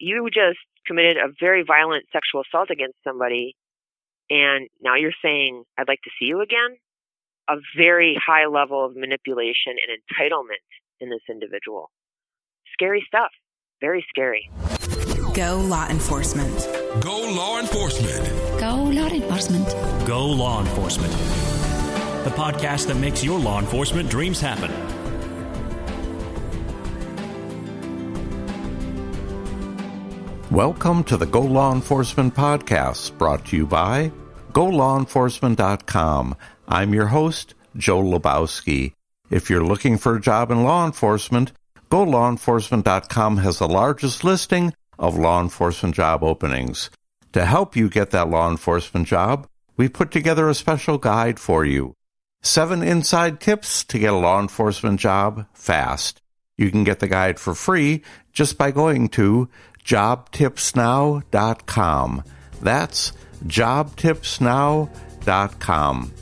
you just committed a very violent sexual assault against somebody, and now you're saying, I'd like to see you again? A very high level of manipulation and entitlement in this individual. Scary stuff. Very scary. Go law enforcement. Go law enforcement. Go law enforcement. Go law enforcement. The podcast that makes your law enforcement dreams happen. Welcome to the Go Law Enforcement Podcast, brought to you by GoLawEnforcement.com. I'm your host, Joe Lebowski. If you're looking for a job in law enforcement, GoLawEnforcement.com has the largest listing of law enforcement job openings. To help you get that law enforcement job, we put together a special guide for you. Seven inside tips to get a law enforcement job fast. You can get the guide for free just by going to jobtipsnow.com. That's jobtipsnow.com.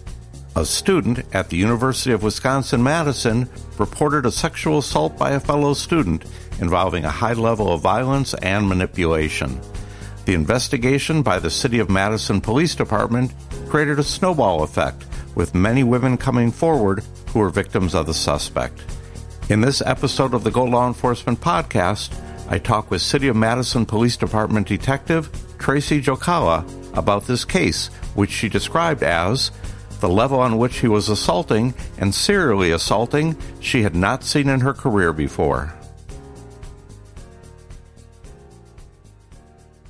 A student at the University of Wisconsin Madison reported a sexual assault by a fellow student involving a high level of violence and manipulation. The investigation by the City of Madison Police Department created a snowball effect, with many women coming forward who were victims of the suspect. In this episode of the Go Law Enforcement Podcast, I talk with City of Madison Police Department Detective Tracy Jokala about this case, which she described as the level on which he was assaulting and serially assaulting she had not seen in her career before.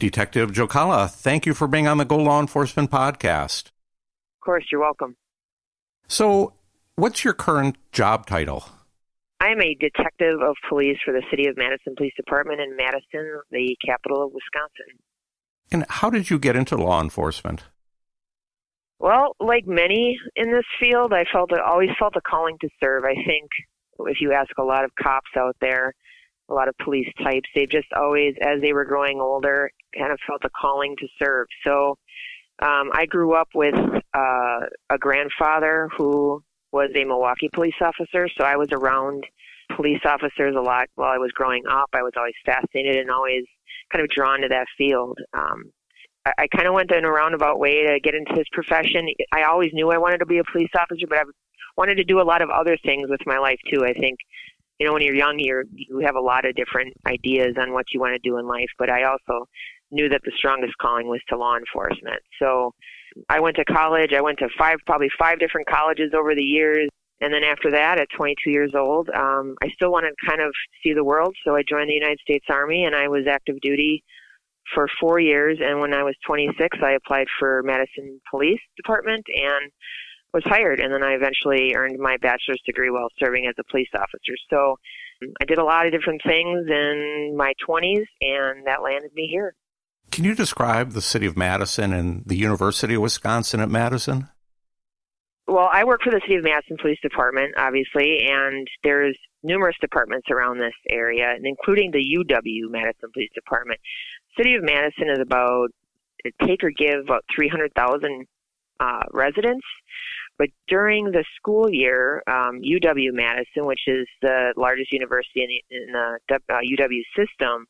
Detective Jokala, thank you for being on the Go Law Enforcement podcast. Of course, you're welcome. So, what's your current job title? I am a detective of police for the City of Madison Police Department in Madison, the capital of Wisconsin. And how did you get into law enforcement? Well, like many in this field, I felt I always felt a calling to serve. I think if you ask a lot of cops out there, a lot of police types, they've just always, as they were growing older, kind of felt a calling to serve. So um, I grew up with uh, a grandfather who was a Milwaukee police officer, so I was around police officers a lot while I was growing up. I was always fascinated and always kind of drawn to that field. Um, I, I kind of went in a roundabout way to get into this profession. I always knew I wanted to be a police officer, but I wanted to do a lot of other things with my life too. I think, you know, when you're young, you're you have a lot of different ideas on what you want to do in life. But I also knew that the strongest calling was to law enforcement. So I went to college. I went to five, probably five different colleges over the years. And then after that, at 22 years old, um, I still wanted to kind of see the world. So I joined the United States Army and I was active duty for four years. And when I was 26, I applied for Madison Police Department and was hired. And then I eventually earned my bachelor's degree while serving as a police officer. So I did a lot of different things in my 20s, and that landed me here. Can you describe the city of Madison and the University of Wisconsin at Madison? Well, I work for the City of Madison Police Department, obviously, and there's numerous departments around this area, including the UW Madison Police Department. City of Madison is about take or give about 300,000 uh, residents. But during the school year, um, UW Madison, which is the largest university in the, in the uh, UW system,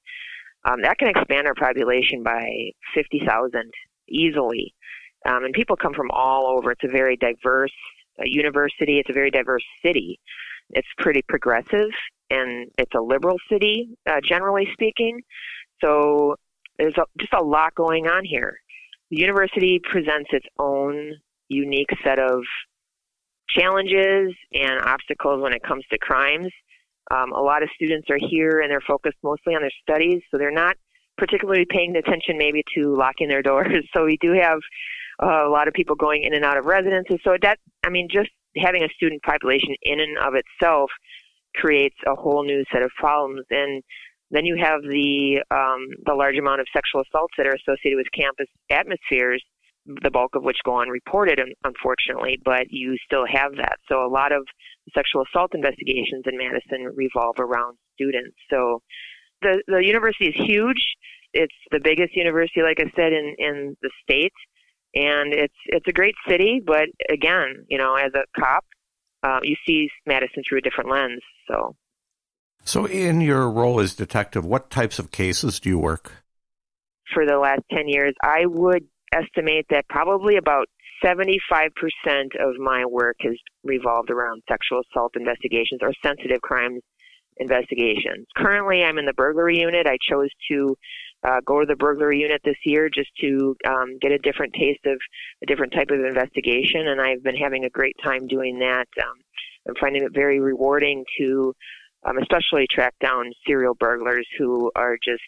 um, that can expand our population by 50,000 easily. Um, and people come from all over. It's a very diverse uh, university. It's a very diverse city. It's pretty progressive and it's a liberal city, uh, generally speaking. So there's a, just a lot going on here. The university presents its own unique set of challenges and obstacles when it comes to crimes. Um, a lot of students are here and they're focused mostly on their studies, so they're not particularly paying attention maybe to locking their doors. So we do have uh, a lot of people going in and out of residences. So that, I mean, just having a student population in and of itself creates a whole new set of problems. And then you have the um, the large amount of sexual assaults that are associated with campus atmospheres, the bulk of which go unreported, unfortunately. But you still have that. So a lot of sexual assault investigations in Madison revolve around students. So the the university is huge. It's the biggest university, like I said, in in the state, and it's it's a great city. But again, you know, as a cop, uh, you see Madison through a different lens. So So, in your role as detective, what types of cases do you work? For the last 10 years, I would estimate that probably about 75% of my work has revolved around sexual assault investigations or sensitive crimes investigations. Currently, I'm in the burglary unit. I chose to uh, go to the burglary unit this year just to um, get a different taste of a different type of investigation, and I've been having a great time doing that. Um, I'm finding it very rewarding to, um, especially track down serial burglars who are just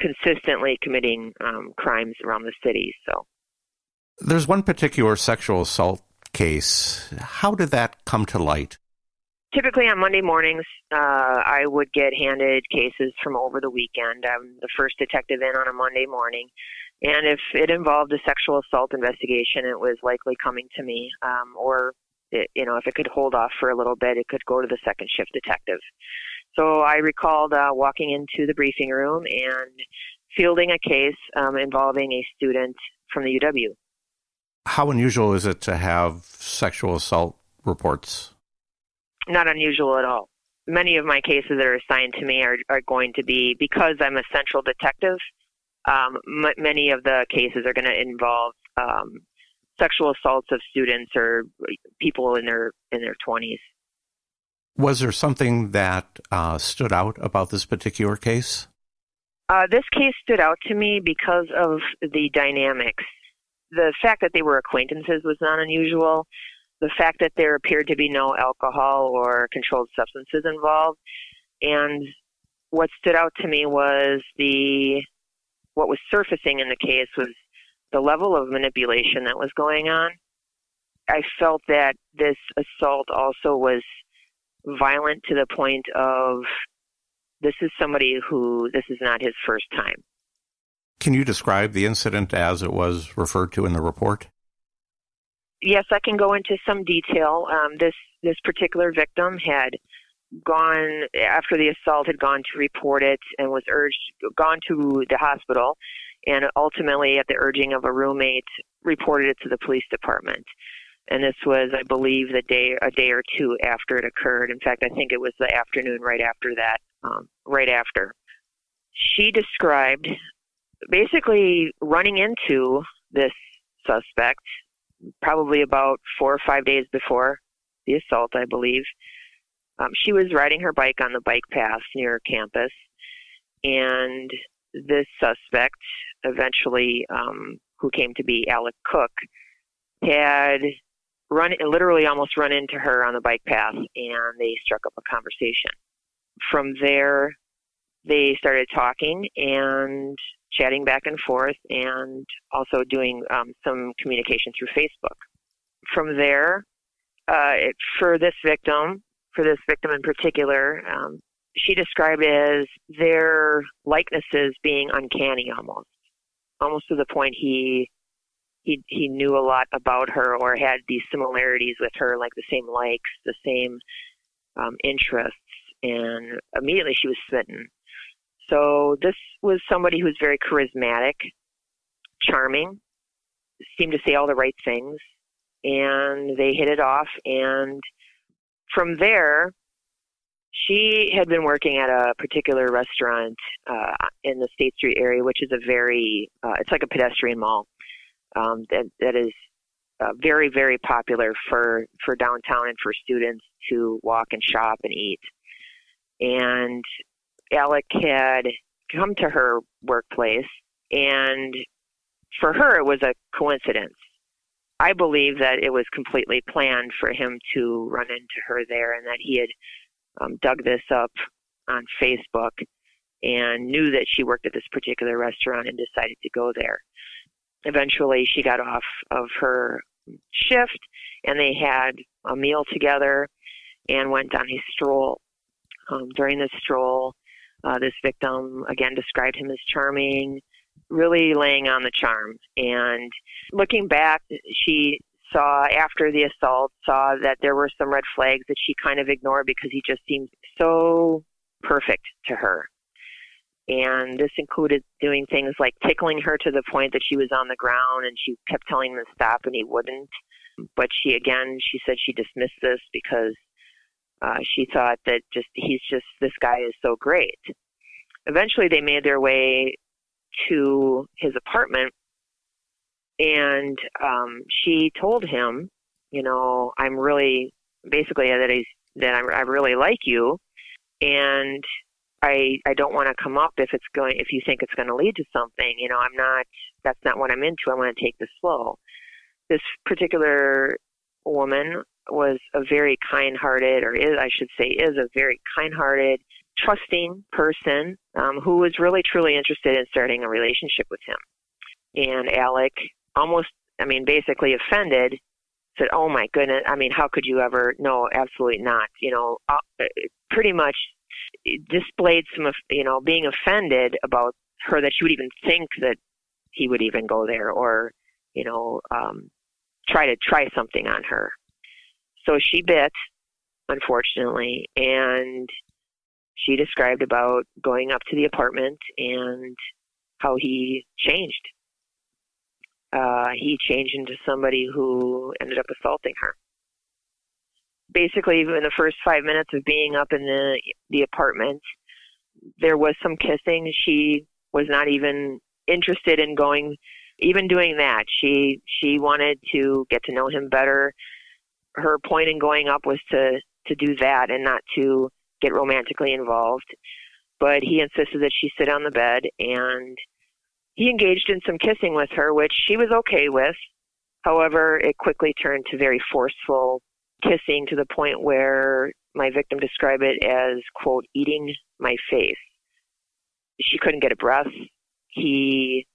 consistently committing um, crimes around the city. So, there's one particular sexual assault case. How did that come to light? typically on Monday mornings, uh, I would get handed cases from over the weekend. I'm the first detective in on a Monday morning. And if it involved a sexual assault investigation, it was likely coming to me. Um, or, it, you know, if it could hold off for a little bit, it could go to the second shift detective. So I recalled uh, walking into the briefing room and fielding a case um, involving a student from the UW. How unusual is it to have sexual assault reports? not unusual at all. Many of my cases that are assigned to me are, are going to be because I'm a central detective. Um, m- many of the cases are going to involve um, sexual assaults of students or people in their in their 20s. Was there something that uh, stood out about this particular case? Uh, this case stood out to me because of the dynamics. The fact that they were acquaintances was not unusual the fact that there appeared to be no alcohol or controlled substances involved. And what stood out to me was the what was surfacing in the case was the level of manipulation that was going on. I felt that this assault also was violent to the point of this is somebody who this is not his first time. Can you describe the incident as it was referred to in the report? yes, I can go into some detail. Um, this this particular victim had gone after the assault had gone to report it and was urged gone to the hospital and ultimately at the urging of a roommate reported it to the police department and this was i believe the day a day or two after it occurred in fact i think it was the afternoon right after that um, right after she described basically running into this suspect probably about four or five days before the assault, I believe. Um, she was riding her bike on the bike path near campus, and this suspect, eventually, um, who came to be Alec Cook, had run literally almost run into her on the bike path, and they struck up a conversation. From there, they started talking, and chatting back and forth and also doing um, some communication through Facebook. From there, uh, it, for this victim, for this victim in particular, um, she described as their likenesses being uncanny almost, almost to the point he he he knew a lot about her or had these similarities with her, like the same likes, the same um, interests, and immediately she was smitten. So this was somebody who was very charismatic, charming, seemed to say all the right things, and they hit it off. And from there, she had been working at a particular restaurant uh, in the State Street area, which is a very, uh, it's like a pedestrian mall um, that that is uh, very very popular for for downtown and for students to walk and shop and eat. And Alec had come to her workplace, and for her, it was a coincidence. I believe that it was completely planned for him to run into her there, and that he had um, dug this up on Facebook and knew that she worked at this particular restaurant and decided to go there. Eventually, she got off of her shift, and they had a meal together and went on a stroll. Um, during this stroll, uh, this victim, again, described him as charming, really laying on the charm. And looking back, she saw after the assault, saw that there were some red flags that she kind of ignored because he just seemed so perfect to her. And this included doing things like tickling her to the point that she was on the ground and she kept telling him to stop and he wouldn't. But she, again, she said she dismissed this because Uh, she thought that just he's just this guy is so great. Eventually, they made their way to his apartment, and um, she told him, you know, I'm really basically that he's that I, I really like you, and I I don't want to come up if it's going if you think it's going to lead to something. You know, I'm not. That's not what I'm into. I want to take this slow. This particular woman was a very kind-hearted, or is I should say, is a very kind-hearted, trusting person um, who was really truly interested in starting a relationship with him. And Alec almost, I mean, basically offended, said, "Oh my goodness! I mean, how could you ever? No, absolutely not. You know, uh, pretty much displayed some, of you know, being offended about her that she would even think that he would even go there or, you know, um, try to try something on her. So she bit, unfortunately, and she described about going up to the apartment and how he changed. Uh, he changed into somebody who ended up assaulting her. Basically, even in the first five minutes of being up in the the apartment, there was some kissing. She was not even interested in going, even doing that. She she wanted to get to know him better. Her point in going up was to to do that and not to get romantically involved. But he insisted that she sit on the bed and he engaged in some kissing with her, which she was okay with. However, it quickly turned to very forceful kissing to the point where my victim described it as, quote, eating my face. She couldn't get a breath. He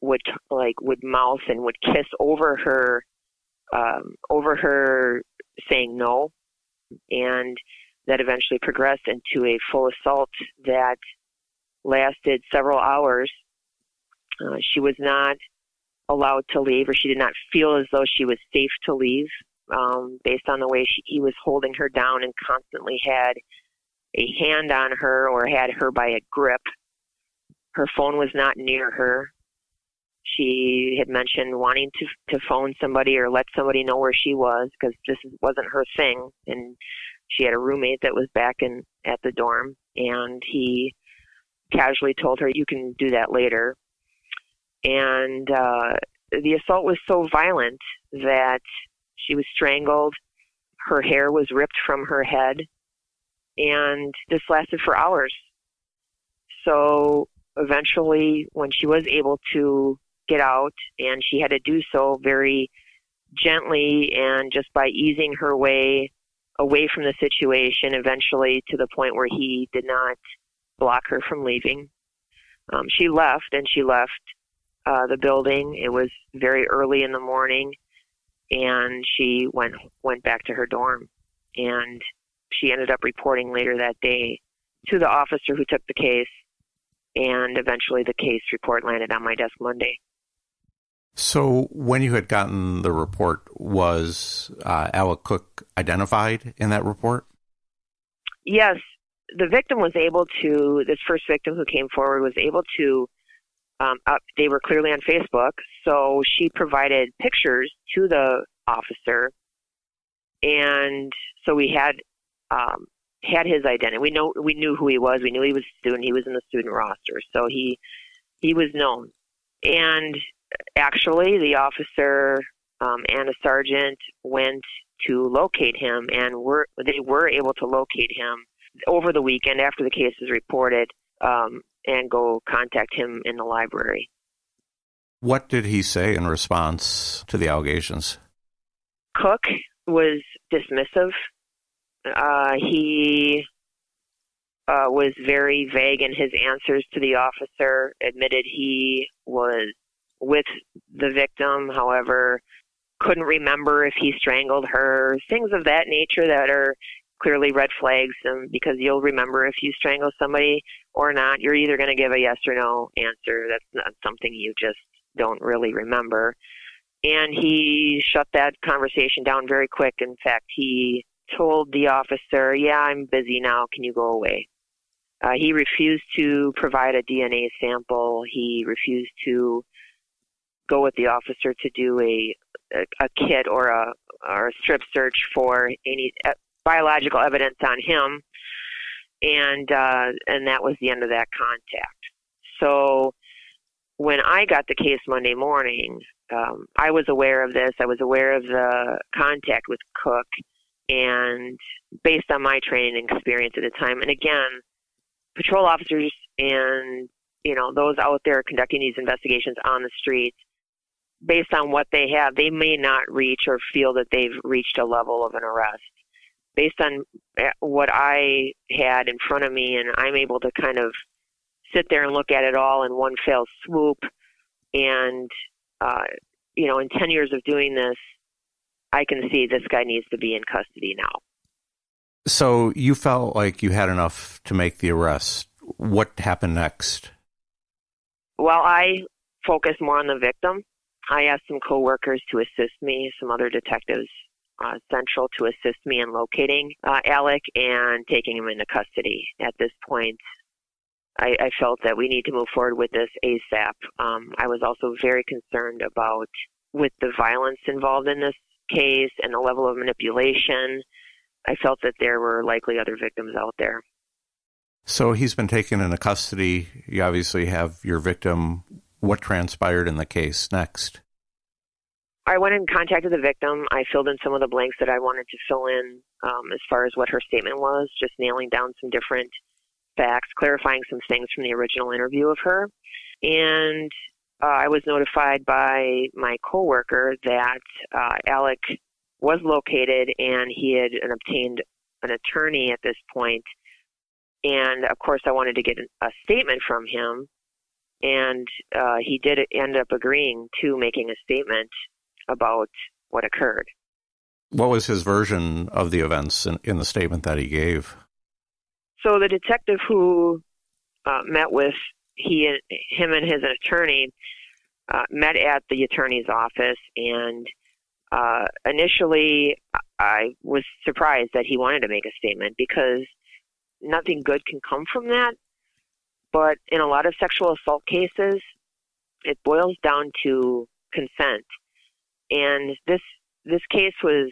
would like would mouth and would kiss over her um, over her saying no and that eventually progressed into a full assault that lasted several hours. Uh, she was not allowed to leave, or she did not feel as though she was safe to leave, um, based on the way she, he was holding her down and constantly had a hand on her or had her by a grip. Her phone was not near her. She had mentioned wanting to to phone somebody or let somebody know where she was because this wasn't her thing, and she had a roommate that was back in at the dorm, and he casually told her, "You can do that later." And uh, the assault was so violent that she was strangled. Her hair was ripped from her head, and this lasted for hours. So eventually, when she was able to get out, and she had to do so very gently and just by easing her way away from the situation eventually to the point where he did not block her from leaving. Um, she left and she left uh, the building. It was very early in the morning, and she went went back to her dorm. And she ended up reporting later that day to the officer who took the case, and eventually the case report landed on my desk Monday. So, when you had gotten the report, was uh, Alec Cook identified in that report? Yes, the victim was able to. This first victim who came forward was able to. Um, they were clearly on Facebook, so she provided pictures to the officer, and so we had um, had his identity. We know we knew who he was. We knew he was a student. He was in the student roster, so he he was known. And actually, the officer um, and a sergeant went to locate him, and were they were able to locate him over the weekend after the case was reported, um, and go contact him in the library. What did he say in response to the allegations? Cook was dismissive. Uh, he uh, was very vague in his answers to the officer, admitted he was with the victim, however, couldn't remember if he strangled her, things of that nature that are clearly red flags um, because you'll remember if you strangle somebody or not. You're either going to give a yes or no answer. That's not something you just don't really remember. And he shut that conversation down very quick. In fact, he told the officer, Yeah, I'm busy now. Can you go away? Uh, he refused to provide a DNA sample. He refused to go with the officer to do a a, a kit or a or a strip search for any biological evidence on him, and uh, and that was the end of that contact. So when I got the case Monday morning, um, I was aware of this. I was aware of the contact with Cook, and based on my training and experience at the time, and again, patrol officers and you know those out there conducting these investigations on the streets, based on what they have, they may not reach or feel that they've reached a level of an arrest. Based on eh, what I had in front of me, and I'm able to kind of sit there and look at it all in one fell swoop. And, uh, you know, in 10 years of doing this, I can see this guy needs to be in custody now. So you felt like you had enough to make the arrest. What happened next? Well, I focused more on the victim. I asked some coworkers to assist me, some other detectives uh, central to assist me in locating uh, Alec and taking him into custody. At this point, I, I felt that we need to move forward with this ASAP. Um, I was also very concerned about with the violence involved in this case and the level of manipulation. I felt that there were likely other victims out there. So he's been taken into custody. You obviously have your victim. What transpired in the case next? I went and contacted the victim. I filled in some of the blanks that I wanted to fill in um, as far as what her statement was, just nailing down some different facts, clarifying some things from the original interview of her. And uh, I was notified by my coworker that uh, Alec was located and he had obtained an attorney at this point. And of course, I wanted to get a statement from him. And uh, he did end up agreeing to making a statement about what occurred. What was his version of the events in, in the statement that he gave? So the detective who uh, met with he and him and his attorney uh, met at the attorney's office, and uh, initially I was surprised that he wanted to make a statement because nothing good can come from that. But in a lot of sexual assault cases, it boils down to consent, and this this case was,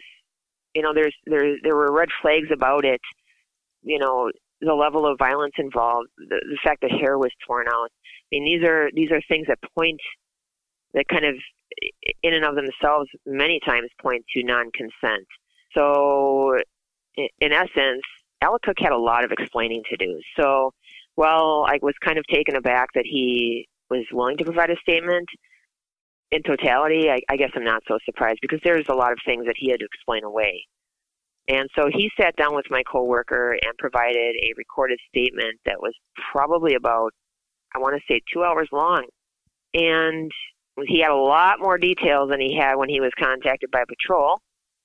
you know, there's there there were red flags about it. You know, the level of violence involved, the, the fact that hair was torn out. I mean, these are these are things that point that kind of, in and of themselves, many times point to non-consent. So, in essence, Cook had a lot of explaining to do. So, while I was kind of taken aback that he was willing to provide a statement, in totality, I, I guess I'm not so surprised because there's a lot of things that he had to explain away. And so he sat down with my coworker and provided a recorded statement that was probably about, I want to say, two hours long. And he had a lot more detail than he had when he was contacted by patrol,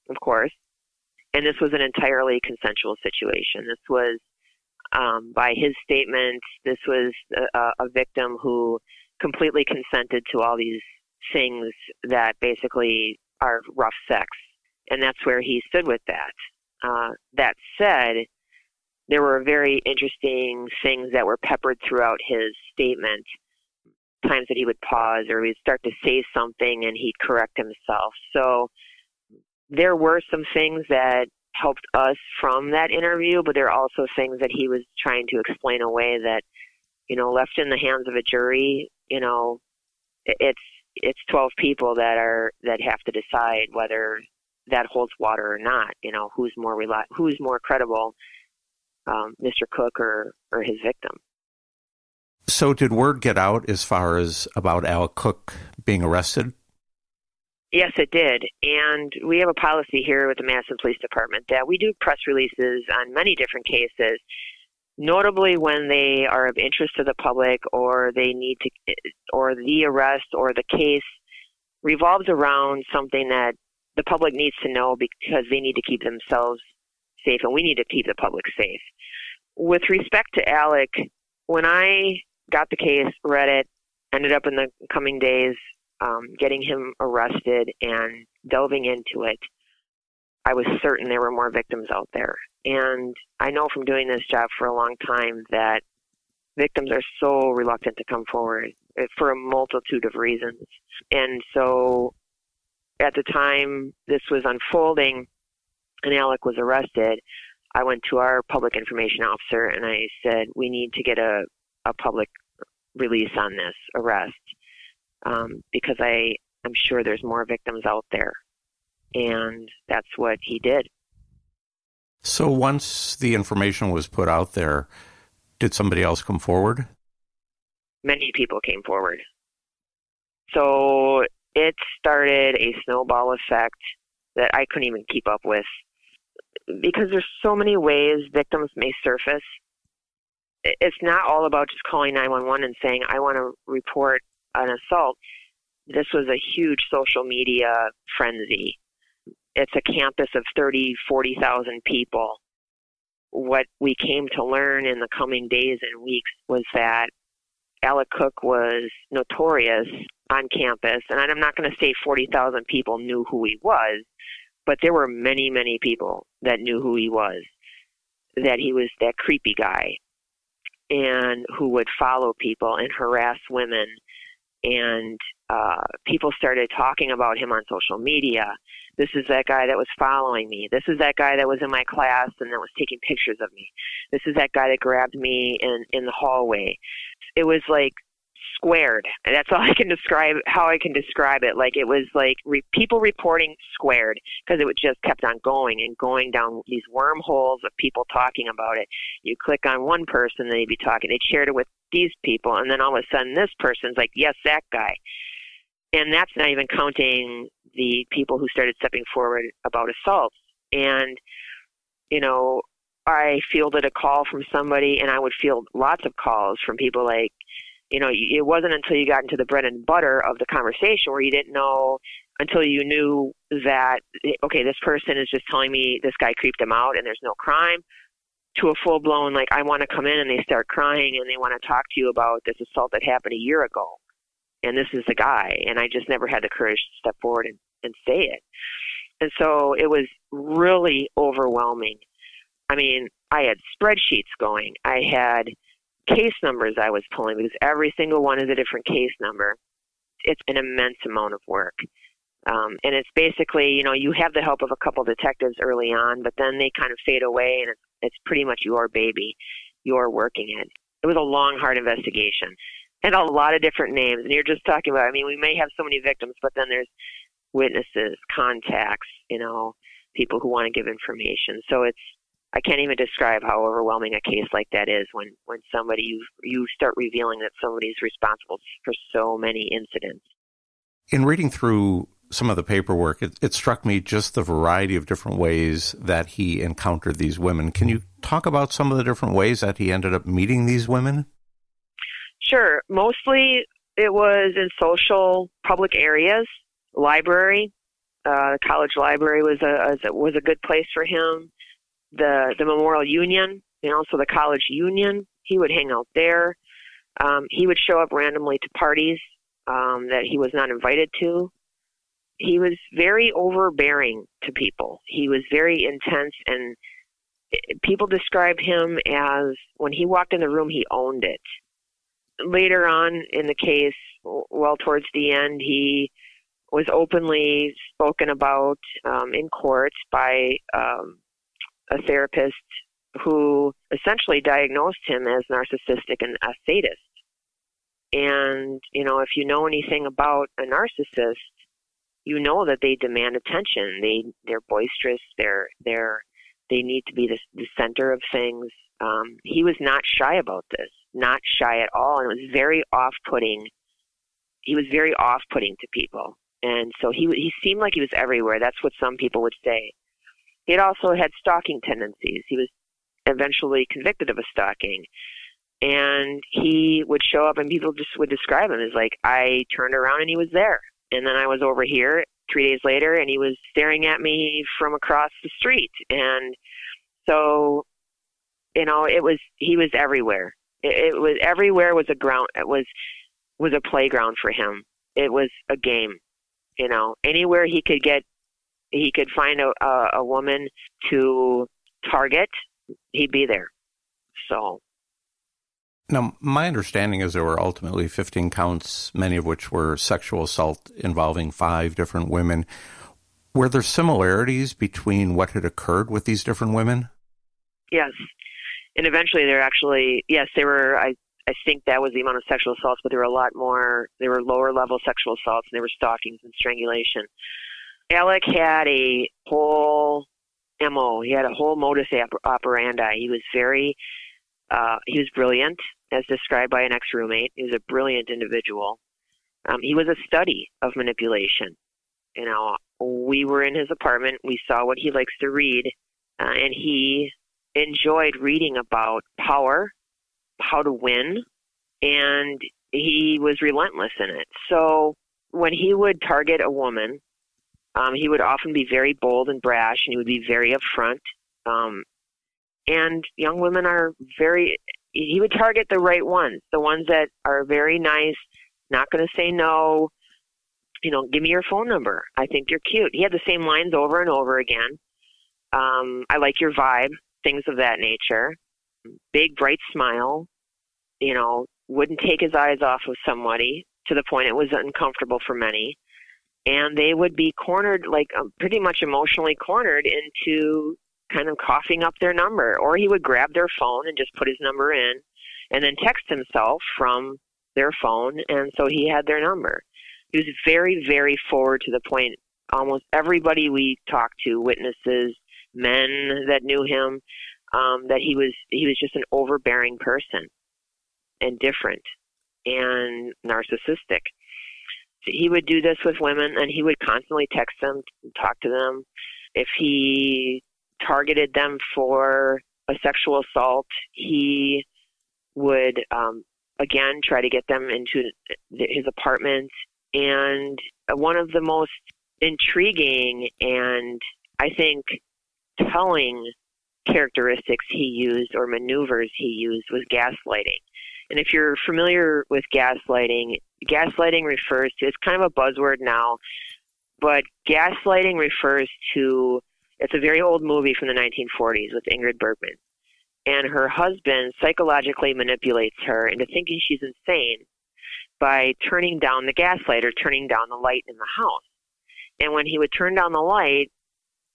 of course. And this was an entirely consensual situation. This was, um, by his statement, this was a, a victim who completely consented to all these things that basically are rough sex. And that's where he stood with that. Uh, that said, there were very interesting things that were peppered throughout his statement. Times that he would pause or he'd start to say something and he'd correct himself. So there were some things that helped us from that interview, but there are also things that he was trying to explain away that, you know, left in the hands of a jury, you know, it's it's 12 people that are that have to decide whether that holds water or not. You know, who's more reli- who's more credible, um, Mr. Cook or or his victim. So, did word get out as far as about Al Cook being arrested? Yes, it did. And we have a policy here with the Madison Police Department that we do press releases on many different cases, notably when they are of interest to the public or they need to, or the arrest or the case revolves around something that the public needs to know because they need to keep themselves safe and we need to keep the public safe. With respect to Alec, when I got the case, read it, ended up in the coming days um, getting him arrested and delving into it, I was certain there were more victims out there. And I know from doing this job for a long time that victims are so reluctant to come forward eh, for a multitude of reasons. And so at the time this was unfolding, and Alec was arrested, I went to our public information officer and I said, we need to get a, a public release on this arrest um, because I am sure there's more victims out there. And that's what he did. So once the information was put out there, did somebody else come forward? Many people came forward. So it started a snowball effect that I couldn't even keep up with because there's so many ways victims may surface. It's not all about just calling 911 and saying, I want to report an assault. This was a huge social media frenzy. It's a campus of 30, 40,000 people. What we came to learn in the coming days and weeks was that Alec Cook was notorious on campus, and I'm not going to say 40,000 people knew who he was, but there were many, many people that knew who he was, that he was that creepy guy, and who would follow people and harass women. And uh, people started talking about him on social media. This is that guy that was following me. This is that guy that was in my class and that was taking pictures of me. This is that guy that grabbed me in in the hallway. It was like squared. That's all I can describe how I can describe it. Like it was like re- people reporting squared because it just kept on going and going down these wormholes of people talking about it. You click on one person, they'd be talking. They shared it with these people, and then all of a sudden, this person's like, "Yes, that guy." And that's not even counting the people who started stepping forward about assaults. And you know, I fielded a call from somebody, and I would field lots of calls from people like, you know, it wasn't until you got into the bread and butter of the conversation where you didn't know until you knew that, okay, this person is just telling me this guy creeped him out and there's no crime, to a full blown, like, I want to come in and they start crying and they want to talk to you about this assault that happened a year ago. And this is the guy. And I just never had the courage to step forward and, and say it. And so it was really overwhelming. I mean, I had spreadsheets going. I had case numbers I was pulling because every single one is a different case number. It's an immense amount of work. Um, and it's basically, you know, you have the help of a couple detectives early on, but then they kind of fade away and it's, it's pretty much your baby. You're working it. It was a long, hard investigation and a lot of different names. And you're just talking about, I mean, we may have so many victims, but then there's witnesses, contacts, you know, people who want to give information. So it's, I can't even describe how overwhelming a case like that is when when somebody you you start revealing that somebody's responsible for so many incidents. In reading through some of the paperwork, it, it struck me just the variety of different ways that he encountered these women. Can you talk about some of the different ways that he ended up meeting these women? Sure. Mostly it was in social public areas, library. Uh, the college library was a was a good place for him the the Memorial Union and also the College Union. He would hang out there. Um, he would show up randomly to parties um, that he was not invited to. He was very overbearing to people. He was very intense, and people described him as when he walked in the room, he owned it. Later on in the case, well, towards the end, he was openly spoken about um, in court by um, a therapist who essentially diagnosed him as narcissistic and a sadist. And, you know, if you know anything about a narcissist, you know that they demand attention. They they're boisterous. They're they're they need to be the, the center of things. Um, he was not shy about this, not shy at all, and it was very off-putting. He was very off-putting to people, and so he he seemed like he was everywhere. That's what some people would say. He had also had stalking tendencies. He was eventually convicted of a stalking. And he would show up and people just would describe him as like, I turned around and he was there. And then I was over here three days later and he was staring at me from across the street. And so, you know, it was, he was everywhere. It, it was, everywhere was a ground, it was, was a playground for him. It was a game. You know, anywhere he could get he could find a, a, a woman to target, he'd be there. So. Now, my understanding is there were ultimately 15 counts, many of which were sexual assault involving five different women. Were there similarities between what had occurred with these different women? Yes. And eventually they're actually, yes, they were, I, I think that was the amount of sexual assaults, but there were a lot more, there were lower level sexual assaults and there were stalkings and strangulation. Alec had a whole MO. He had a whole modus operandi. He was very, uh, he was brilliant, as described by an ex-roommate. He was a brilliant individual. Um, he was a study of manipulation. You know, we were in his apartment. We saw what he likes to read, uh, and he enjoyed reading about power, how to win, and he was relentless in it. So when he would target a woman, um, he would often be very bold and brash, and he would be very upfront. Um, and young women are very. He would target the right ones, the ones that are very nice, not going to say no. You know, give me your phone number. I think you're cute. He had the same lines over and over again. Um, I like your vibe, things of that nature. Big, bright smile. You know, wouldn't take his eyes off of somebody to the point it was uncomfortable for many and they would be cornered, like um, pretty much emotionally cornered into kind of coughing up their number. Or he would grab their phone and just put his number in and then text himself from their phone. And so he had their number. He was very, very forward to the point. Almost everybody we talked to, witnesses, men that knew him, um, that he was he was just an overbearing person and different and narcissistic he would do this with women and he would constantly text them, talk to them. If he targeted them for a sexual assault, he would um, again try to get them into his apartment. And one of the most intriguing and I think telling characteristics he used or maneuvers he used was gaslighting. And if you're familiar with gaslighting, gaslighting refers to, it's kind of a buzzword now, but gaslighting refers to, it's a very old movie from the 1940s with Ingrid Bergman. And her husband psychologically manipulates her into thinking she's insane by turning down the gaslight or turning down the light in the house. And when he would turn down the light,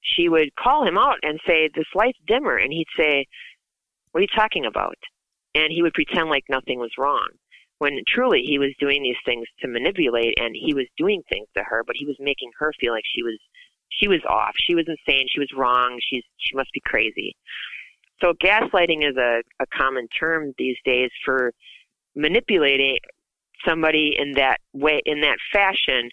she would call him out and say, This light's dimmer. And he'd say, What are you talking about? And he would pretend like nothing was wrong when truly he was doing these things to manipulate and he was doing things to her but he was making her feel like she was she was off. She was insane. She was wrong. She's she must be crazy. So gaslighting is a, a common term these days for manipulating somebody in that way in that fashion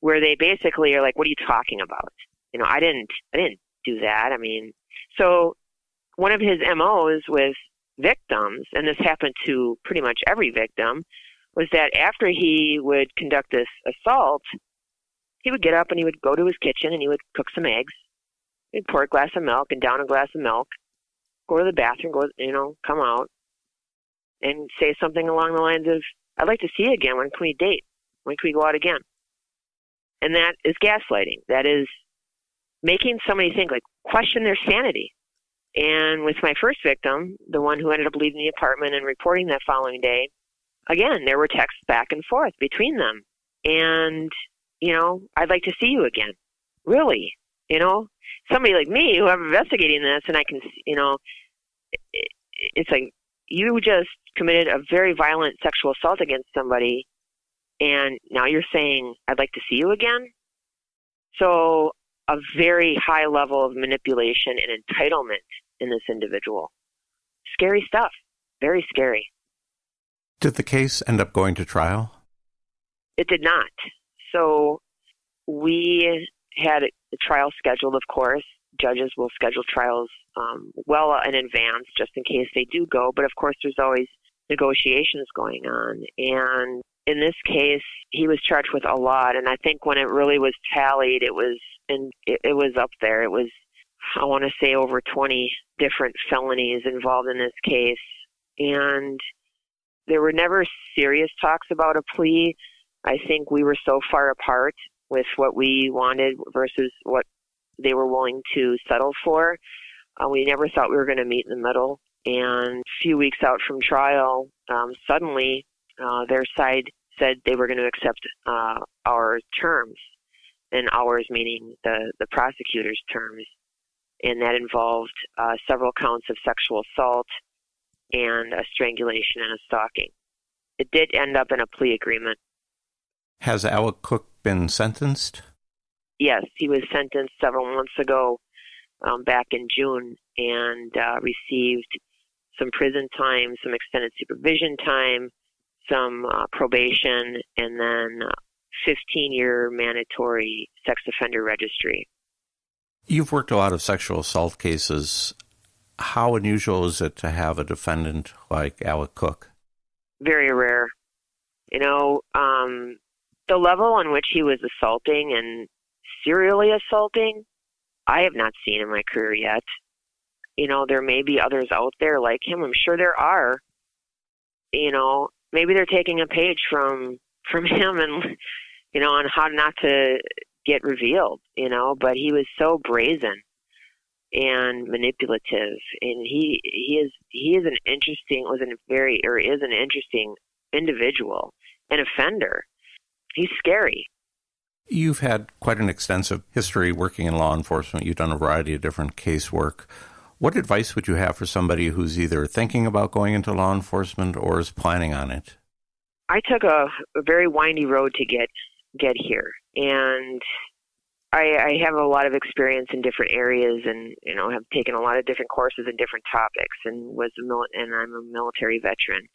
where they basically are like what are you talking about? You know i didn't i didn't do that. I mean so one of his MOs with victims, and this happened to pretty much every victim, was that after he would conduct this assault, he would get up and he would go to his kitchen and he would cook some eggs. He'd pour a glass of milk and down a glass of milk, go to the bathroom, go, you know, come out, and say something along the lines of, I'd like to see you again. When can we date? When can we go out again? And that is gaslighting. That is making somebody think, like, question their sanity. And with my first victim, the one who ended up leaving the apartment and reporting that following day, again, there were texts back and forth between them. And, you know, I'd like to see you again. Really? You know, somebody like me who I'm investigating this and I can, you know, it's like you just committed a very violent sexual assault against somebody and now you're saying, I'd like to see you again? So a very high level of manipulation and entitlement in this individual. Scary stuff. Very scary. Did the case end up going to trial? It did not. So we had a trial scheduled, of course. Judges will schedule trials um, well in advance just in case they do go. But of course, there's always negotiations going on. And in this case, he was charged with a lot. And I think when it really was tallied, it was and it, it was up there. It was I want to say over 20 different felonies involved in this case. And there were never serious talks about a plea. I think we were so far apart with what we wanted versus what they were willing to settle for. Uh, we never thought we were going to meet in the middle. And a few weeks out from trial, um, suddenly uh, their side said they were going to accept uh, our terms. and ours meaning the, the prosecutor's terms. And that involved uh, several counts of sexual assault and a strangulation and a stalking. It did end up in a plea agreement. Has Alec Cook been sentenced? Yes, he was sentenced several months ago, um, back in June, and uh, received some prison time, some extended supervision time, some uh, probation, and then 15 year mandatory sex offender registry. You've worked a lot of sexual assault cases. How unusual is it to have a defendant like Alec Cook? Very rare. You know, um, the level on which he was assaulting and serially assaulting, I have not seen in my career yet. You know, there may be others out there like him. I'm sure there are. You know, maybe they're taking a page from from him and you know on how not to get revealed. You know, but he was so brazen and manipulative, and he he is he is an interesting was a very or is an interesting individual, an offender. He's scary. You've had quite an extensive history working in law enforcement. You've done a variety of different casework. What advice would you have for somebody who's either thinking about going into law enforcement or is planning on it? I took a, a very windy road to get get here, and I, I have a lot of experience in different areas, and you know have taken a lot of different courses in different topics, and was a mil- and I'm a military veteran.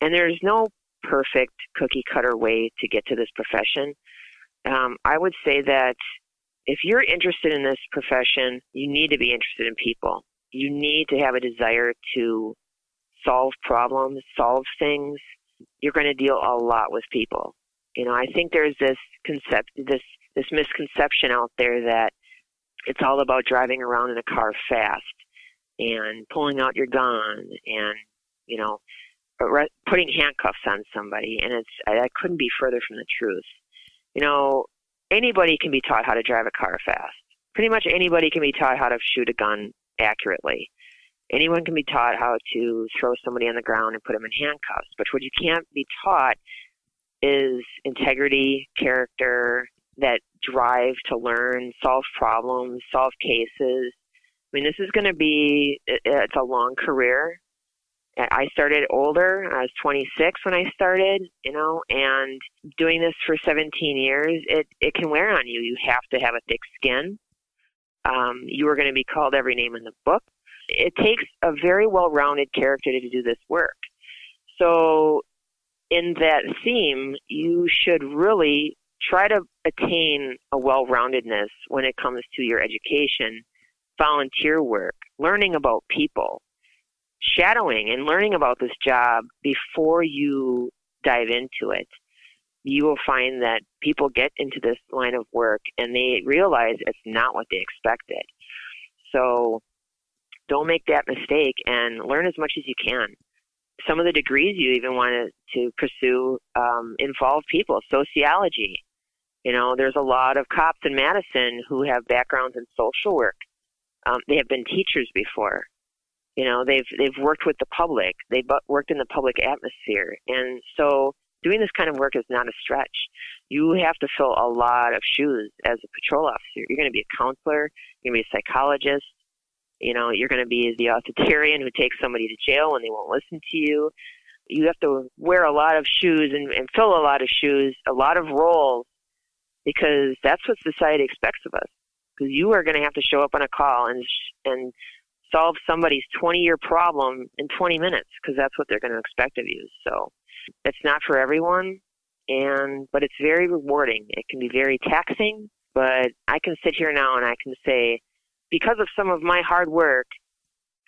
And there's no perfect cookie cutter way to get to this profession. Um, I would say that if you're interested in this profession, you need to be interested in people you need to have a desire to solve problems, solve things. You're going to deal a lot with people. You know, I think there's this concept, this this misconception out there that it's all about driving around in a car fast and pulling out your gun and you know putting handcuffs on somebody and it's I couldn't be further from the truth you know anybody can be taught how to drive a car fast pretty much anybody can be taught how to shoot a gun accurately. Anyone can be taught how to throw somebody on the ground and put them in handcuffs, but what you can't be taught is integrity, character, that drive to learn, solve problems, solve cases. I mean, this is going to be, it's a long career. I started older. I was 26 when I started, you know, and doing this for 17 years, it, it can wear on you. You have to have a thick skin. Um, you are going to be called every name in the book. It takes a very well rounded character to do this work. So, in that theme, you should really try to attain a well roundedness when it comes to your education, volunteer work, learning about people, shadowing, and learning about this job before you dive into it you will find that people get into this line of work and they realize it's not what they expected. So don't make that mistake and learn as much as you can. Some of the degrees you even want to pursue um, involve people, sociology. You know, there's a lot of cops in Madison who have backgrounds in social work. Um, they have been teachers before. You know, they've they've worked with the public. They've worked in the public atmosphere, and so doing this kind of work is not a stretch. You have to fill a lot of shoes as a patrol officer. You're going to be a counselor, you're going to be a psychologist, you know, you're going to be the authoritarian who takes somebody to jail when they won't listen to you. You have to wear a lot of shoes and, and fill a lot of shoes, a lot of roles, because that's what society expects of us. Because you are going to have to show up on a call and and solve somebody's 20 year problem in 20 minutes, because that's what they're going to expect of you. So it's not for everyone, and but it's very rewarding. It can be very taxing, but I can sit here now and I can say, because of some of my hard work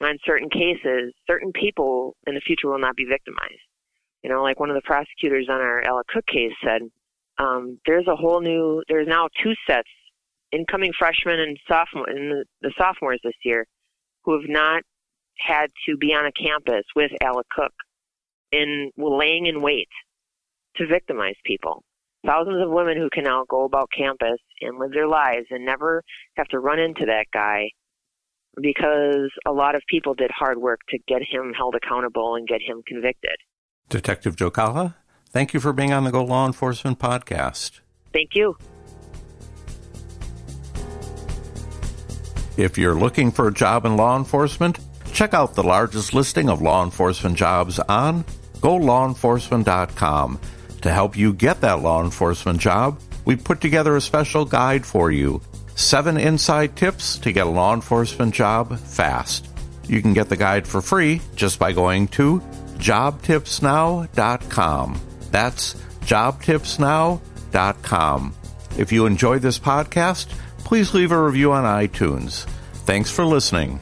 on certain cases, certain people in the future will not be victimized. You know, like one of the prosecutors on our Alec Cook case said, um, there's a whole new, there's now two sets, incoming freshmen and sophomore, and the, sophomores this year, who have not had to be on a campus with Alec Cook in laying in wait to victimize people. Thousands of women who can now go about campus and live their lives and never have to run into that guy because a lot of people did hard work to get him held accountable and get him convicted. Detective Joe Calla, thank you for being on the Go Law Enforcement podcast. Thank you. If you're looking for a job in law enforcement, check out the largest listing of law enforcement jobs on golawenforcement.com. To help you get that law enforcement job, we put together a special guide for you. Seven inside tips to get a law enforcement job fast. You can get the guide for free just by going to jobtipsnow.com. That's jobtipsnow.com. If you enjoyed this podcast, please leave a review on iTunes. Thanks for listening.